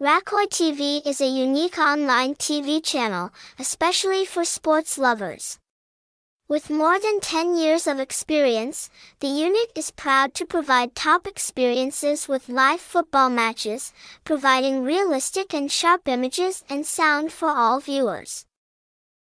Rakhoi TV is a unique online TV channel, especially for sports lovers. With more than 10 years of experience, the unit is proud to provide top experiences with live football matches, providing realistic and sharp images and sound for all viewers.